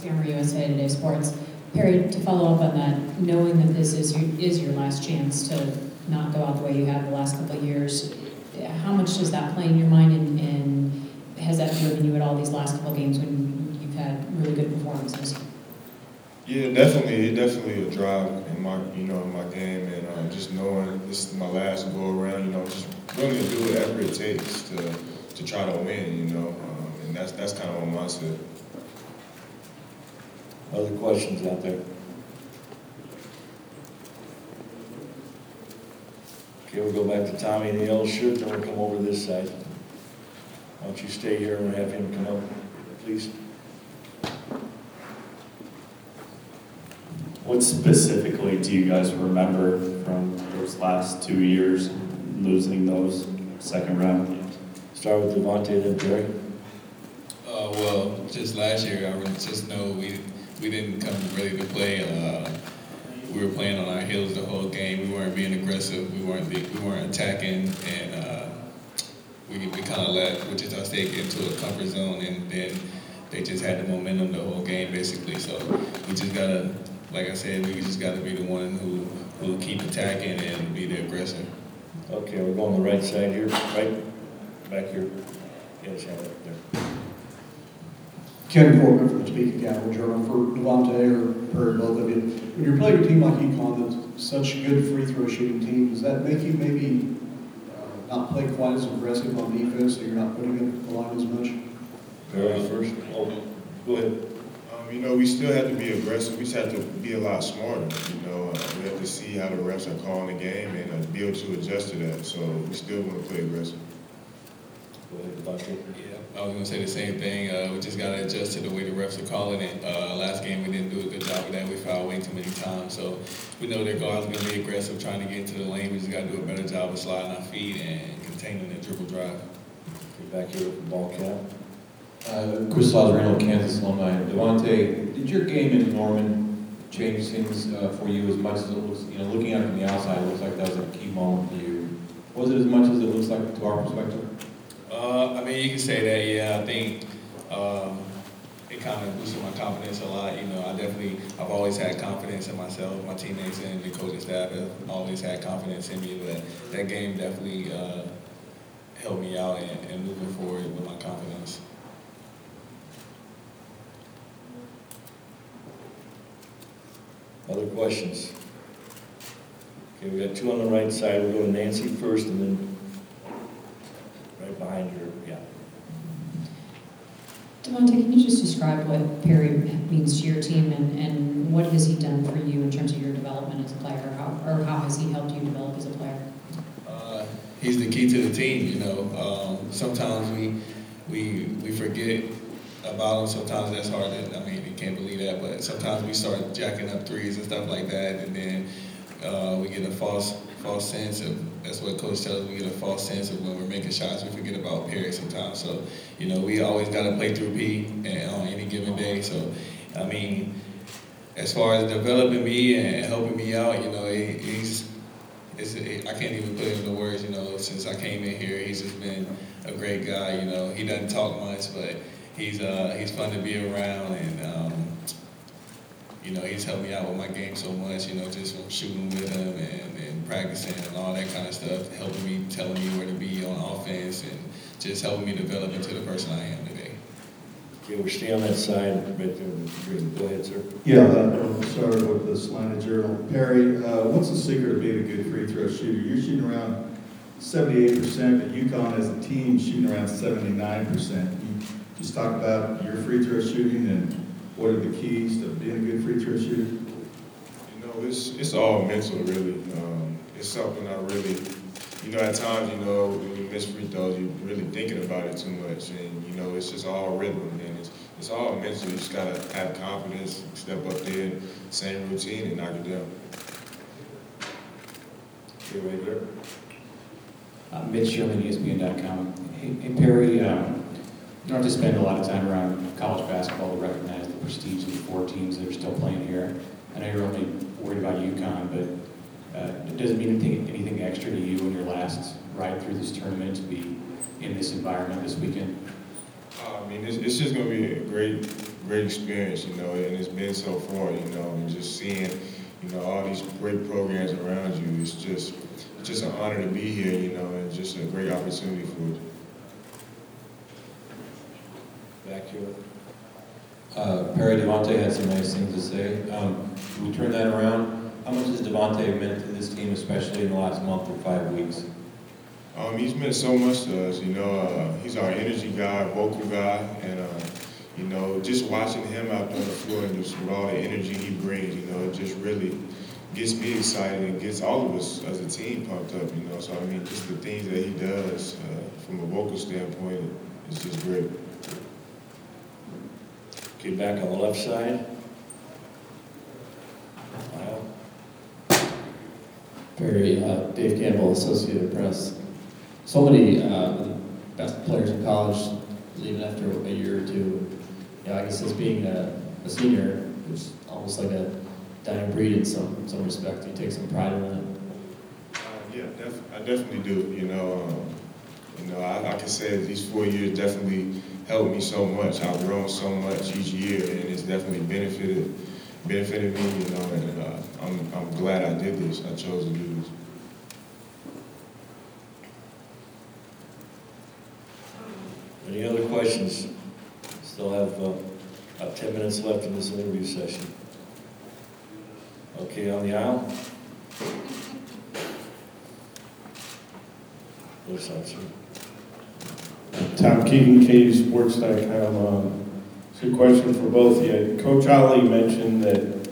Summer USA Today Sports. Perry, to follow up on that, knowing that this is your, is your last chance to not go out the way you have the last couple of years, how much does that play in your mind and, and has that driven you at all these last couple of games when you've had really good performances? Yeah, definitely, It definitely a drive in my, you know, in my game, and um, just knowing this is my last go around, you know, just willing to do whatever it takes to to try to win, you know, um, and that's that's kind of my mindset. Other questions out there? Okay, we'll go back to Tommy in the yellow shirt, then we'll come over to this side. Why don't you stay here and have him come up, please? What specifically do you guys remember from those last two years, losing those second round? games? Start with Devonté, then Jerry. Uh, well, just last year, I really just know we we didn't come ready to play. Uh, we were playing on our heels the whole game. We weren't being aggressive. We weren't we weren't attacking, and uh, we we kind of let Wichita State get into a comfort zone, and then they just had the momentum the whole game basically. So we just gotta, like I said, we just gotta be the one who who keep attacking and be the aggressor. Okay, we're going the right side here, right back here. Yeah, right there. Ken Corcoran from the Topeka Capital Journal for Devonté or Perry, both of you. When you're playing a team like UConn that's such a good free throw shooting team, does that make you maybe uh, not play quite as aggressive on defense, so you're not putting it the line as much? Perry first. Oh, go ahead. Um, you know, we still have to be aggressive. We just have to be a lot smarter. You know, uh, we have to see how the refs are calling the game and uh, be able to adjust to that. So we still want to play aggressive. Go ahead, Devonté. Yeah, I was gonna say the same thing. Uh, we just gotta adjust to the way the refs are calling it. Uh, last game we didn't do a good job of that. We fouled way too many times. So we know their guards gonna be aggressive, trying to get into the lane. We just gotta do a better job of sliding our feet and containing the dribble drive. Okay, back here with the ball cap. Uh, Chris Lazzarino, Kansas alumni. Devonté, did your game in Norman change things uh, for you as much as it looks, you know, looking at it from the outside, it looks like that was a key moment for you. Was it as much as it looks like to our perspective? Uh, I mean, you can say that. Yeah, I think um, it kind of boosted my confidence a lot. You know, I definitely, I've always had confidence in myself. My teammates and the coaching staff have always had confidence in me. But that game definitely uh, helped me out and, and moving forward with my confidence. Other questions? Okay, we got two on the right side. We'll go to Nancy first and then behind her, yeah. Devonté, can you just describe what Perry means to your team and, and what has he done for you in terms of your development as a player? How, or how has he helped you develop as a player? Uh, he's the key to the team. You know, um, sometimes we we we forget about him. Sometimes that's hard. To, I mean, you can't believe that, but sometimes we start jacking up threes and stuff like that, and then uh, we get a false false sense of. That's what coach tells us. We get a false sense of when we're making shots. We forget about Perry sometimes. So, you know, we always got to play through P and on any given day. So, I mean, as far as developing me and helping me out, you know, he, he's it's, it, I can't even put it into words, you know, since I came in here, he's just been a great guy, you know. He doesn't talk much, but he's uh, he's fun to be around, and um, you know, he's helped me out with my game so much, you know, just from shooting with him and, and practicing and all that kind of stuff, helping me, telling me where to be on offense, and just helping me develop into the person I am today. Okay, we're staying on that side right there. Go ahead, sir. Yeah, uh, sorry with the Atlanta Journal. Perry, uh, what's the secret of being a good free throw shooter? You're shooting around seventy-eight percent, but UConn as a team shooting around seventy-nine percent. You just talk about your free throw shooting and what are the keys to being a good free throw shooter? You know, it's it's all mental, really. Um, it's something I really, you know, at times, you know, when you miss free throws, you're really thinking about it too much, and you know, it's just all rhythm, and it's it's all mental. You just gotta have confidence, step up there, same routine, and knock it down. Okay, right there. Uh, Mitch Sherman, ESPN.com. Hey, hey, Perry, um, you don't have to spend a lot of time around college basketball to recognize the prestige of the four teams that are still playing here. I know you're only worried about UConn, but uh, it mean anything, anything extra to you in your last ride through this tournament to be in this environment this weekend? Uh, I mean, it's, it's just gonna be a great, great experience, you know, and it's been so far, you know, and just seeing, you know, all these great programs around you, it's just, it's just an honor to be here, you know, and just a great opportunity for it. Back here. Uh, Perry Devonté had some nice things to say. Um, Can we turn that around? How much has Devonté meant to this team, especially in the last month or five weeks? Um, he's meant so much to us, you know. Uh, he's our energy guy, vocal guy, and uh, you know, just watching him out on the floor and just with all the energy he brings, you know, it just really gets me excited and gets all of us as a team pumped up, you know. So I mean, just the things that he does uh, from a vocal standpoint is just great. Okay, back on the left side. Perry, uh, Dave Campbell, Associated Press. So many uh, best players in college leaving after a year or two. You know, I guess as being a, a senior, it's almost like a dying breed in some some respect. You take some pride in it. Uh, yeah, def- I definitely do. You know, um, you know, I, I can say these four years definitely helped me so much. I've grown so much each year, and it's definitely benefited benefited me. You know, and uh, I'm I'm glad I did this. I chose to do this. Any other questions? Still have uh, about 10 minutes left in this interview session. Okay, on the aisle? Side, sir. Tom Keegan, KUsports.com. Um, It's a good question for both of you. Coach Ollie mentioned that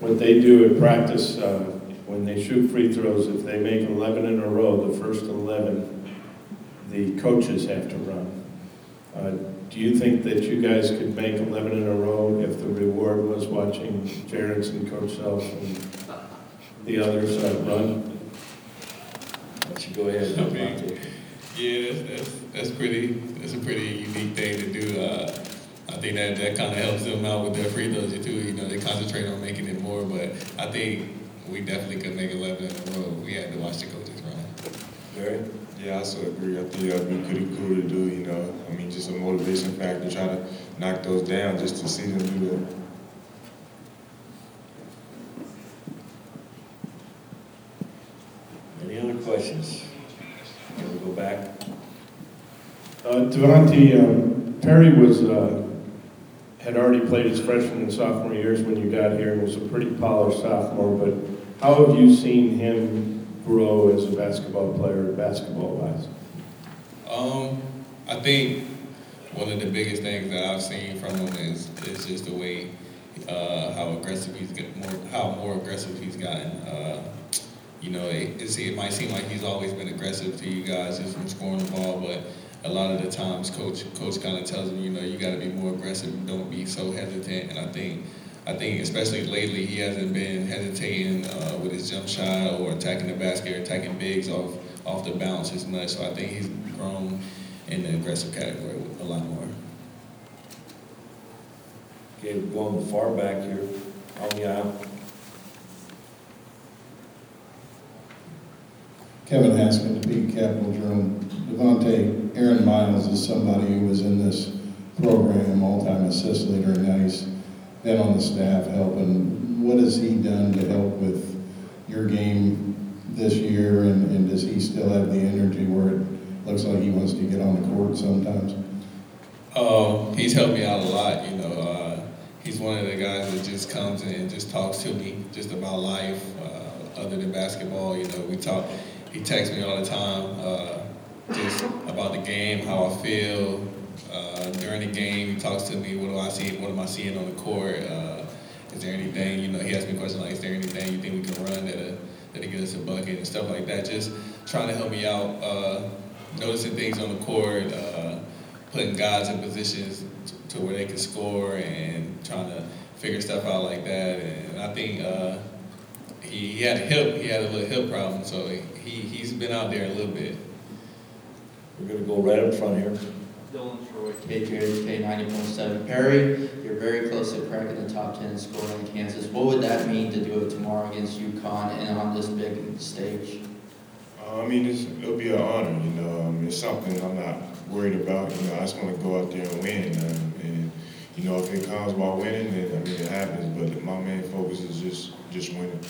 what they do at practice, uh, when they shoot free throws, if they make 11 in a row, the first 11, the coaches have to run. Uh, Do you think that you guys could make 11 in a row if the reward was watching Jerrance and Coach Self and the others uh, run? Why don't you go ahead, I mean, Yeah, that's, that's, that's pretty, that's a pretty unique thing to do. Uh, I think that, that kind of helps them out with their free throws too. You know, they concentrate on making it more, but I think we definitely could make 11 in a row. We had to watch the coaches run. Perry? Yeah, I also agree. I think that'd be pretty cool to do. You know, I mean, just a motivation factor, try to knock those down just to see them do that. Any other questions? Can we go back? Uh, Devonté, um, Perry was, uh, had already played his freshman and sophomore years when you got here and was a pretty polished sophomore, but how have you seen him grow as a basketball player, basketball-wise? Um, I think one of the biggest things that I've seen from him is, is just the way, uh, how aggressive he's get more, how more aggressive he's gotten. Uh, you know, it, it might seem like he's always been aggressive to you guys just from scoring the ball, but a lot of the times, coach, coach kind of tells him, you know, you got to be more aggressive. Don't be so hesitant. And I think, I think especially lately, he hasn't been hesitating uh, with his jump shot or attacking the basket or attacking bigs off off the bounce as much. So I think he's grown in the aggressive category a lot more. Okay, we're going far back here, on the aisle. Kevin Haskett, Topeka Capital Journal. Devonté, Aaron Miles is somebody who was in this program, all-time assist leader, and he's been on the staff helping. What has he done to help with your game this year, and, and does he still have the energy where it looks like he wants to get on the court sometimes? Uh, he's helped me out a lot. You know, uh, he's one of the guys that just comes in and just talks to me just about life, uh, other than basketball. You know, we talk. He texts me all the time, uh, about the game, how I feel uh, during the game. He talks to me. What do I see? What am I seeing on the court? Uh, is there anything? You know, he asks me questions like, "Is there anything you think we can run that uh, that get us a bucket and stuff like that?" Just trying to help me out, uh, noticing things on the court. Uh, putting guys in positions to where they can score and trying to figure stuff out like that. And I think uh, he, he had a hip, he had a little hip problem, so he, he's been out there a little bit. We're gonna go right up front here. Dylan Troy, KJHK 90.7. Perry, you're very close to cracking the top 10 scorer in Kansas. What would that mean to do it tomorrow against UConn and on this big stage? Uh, I mean, it's, it'll be an honor, you know. Um, it's something I'm not worried about. You know, I just want to go out there and win. Um, and you know, if it comes while winning, then, I mean, it happens, but my main focus is just, just winning.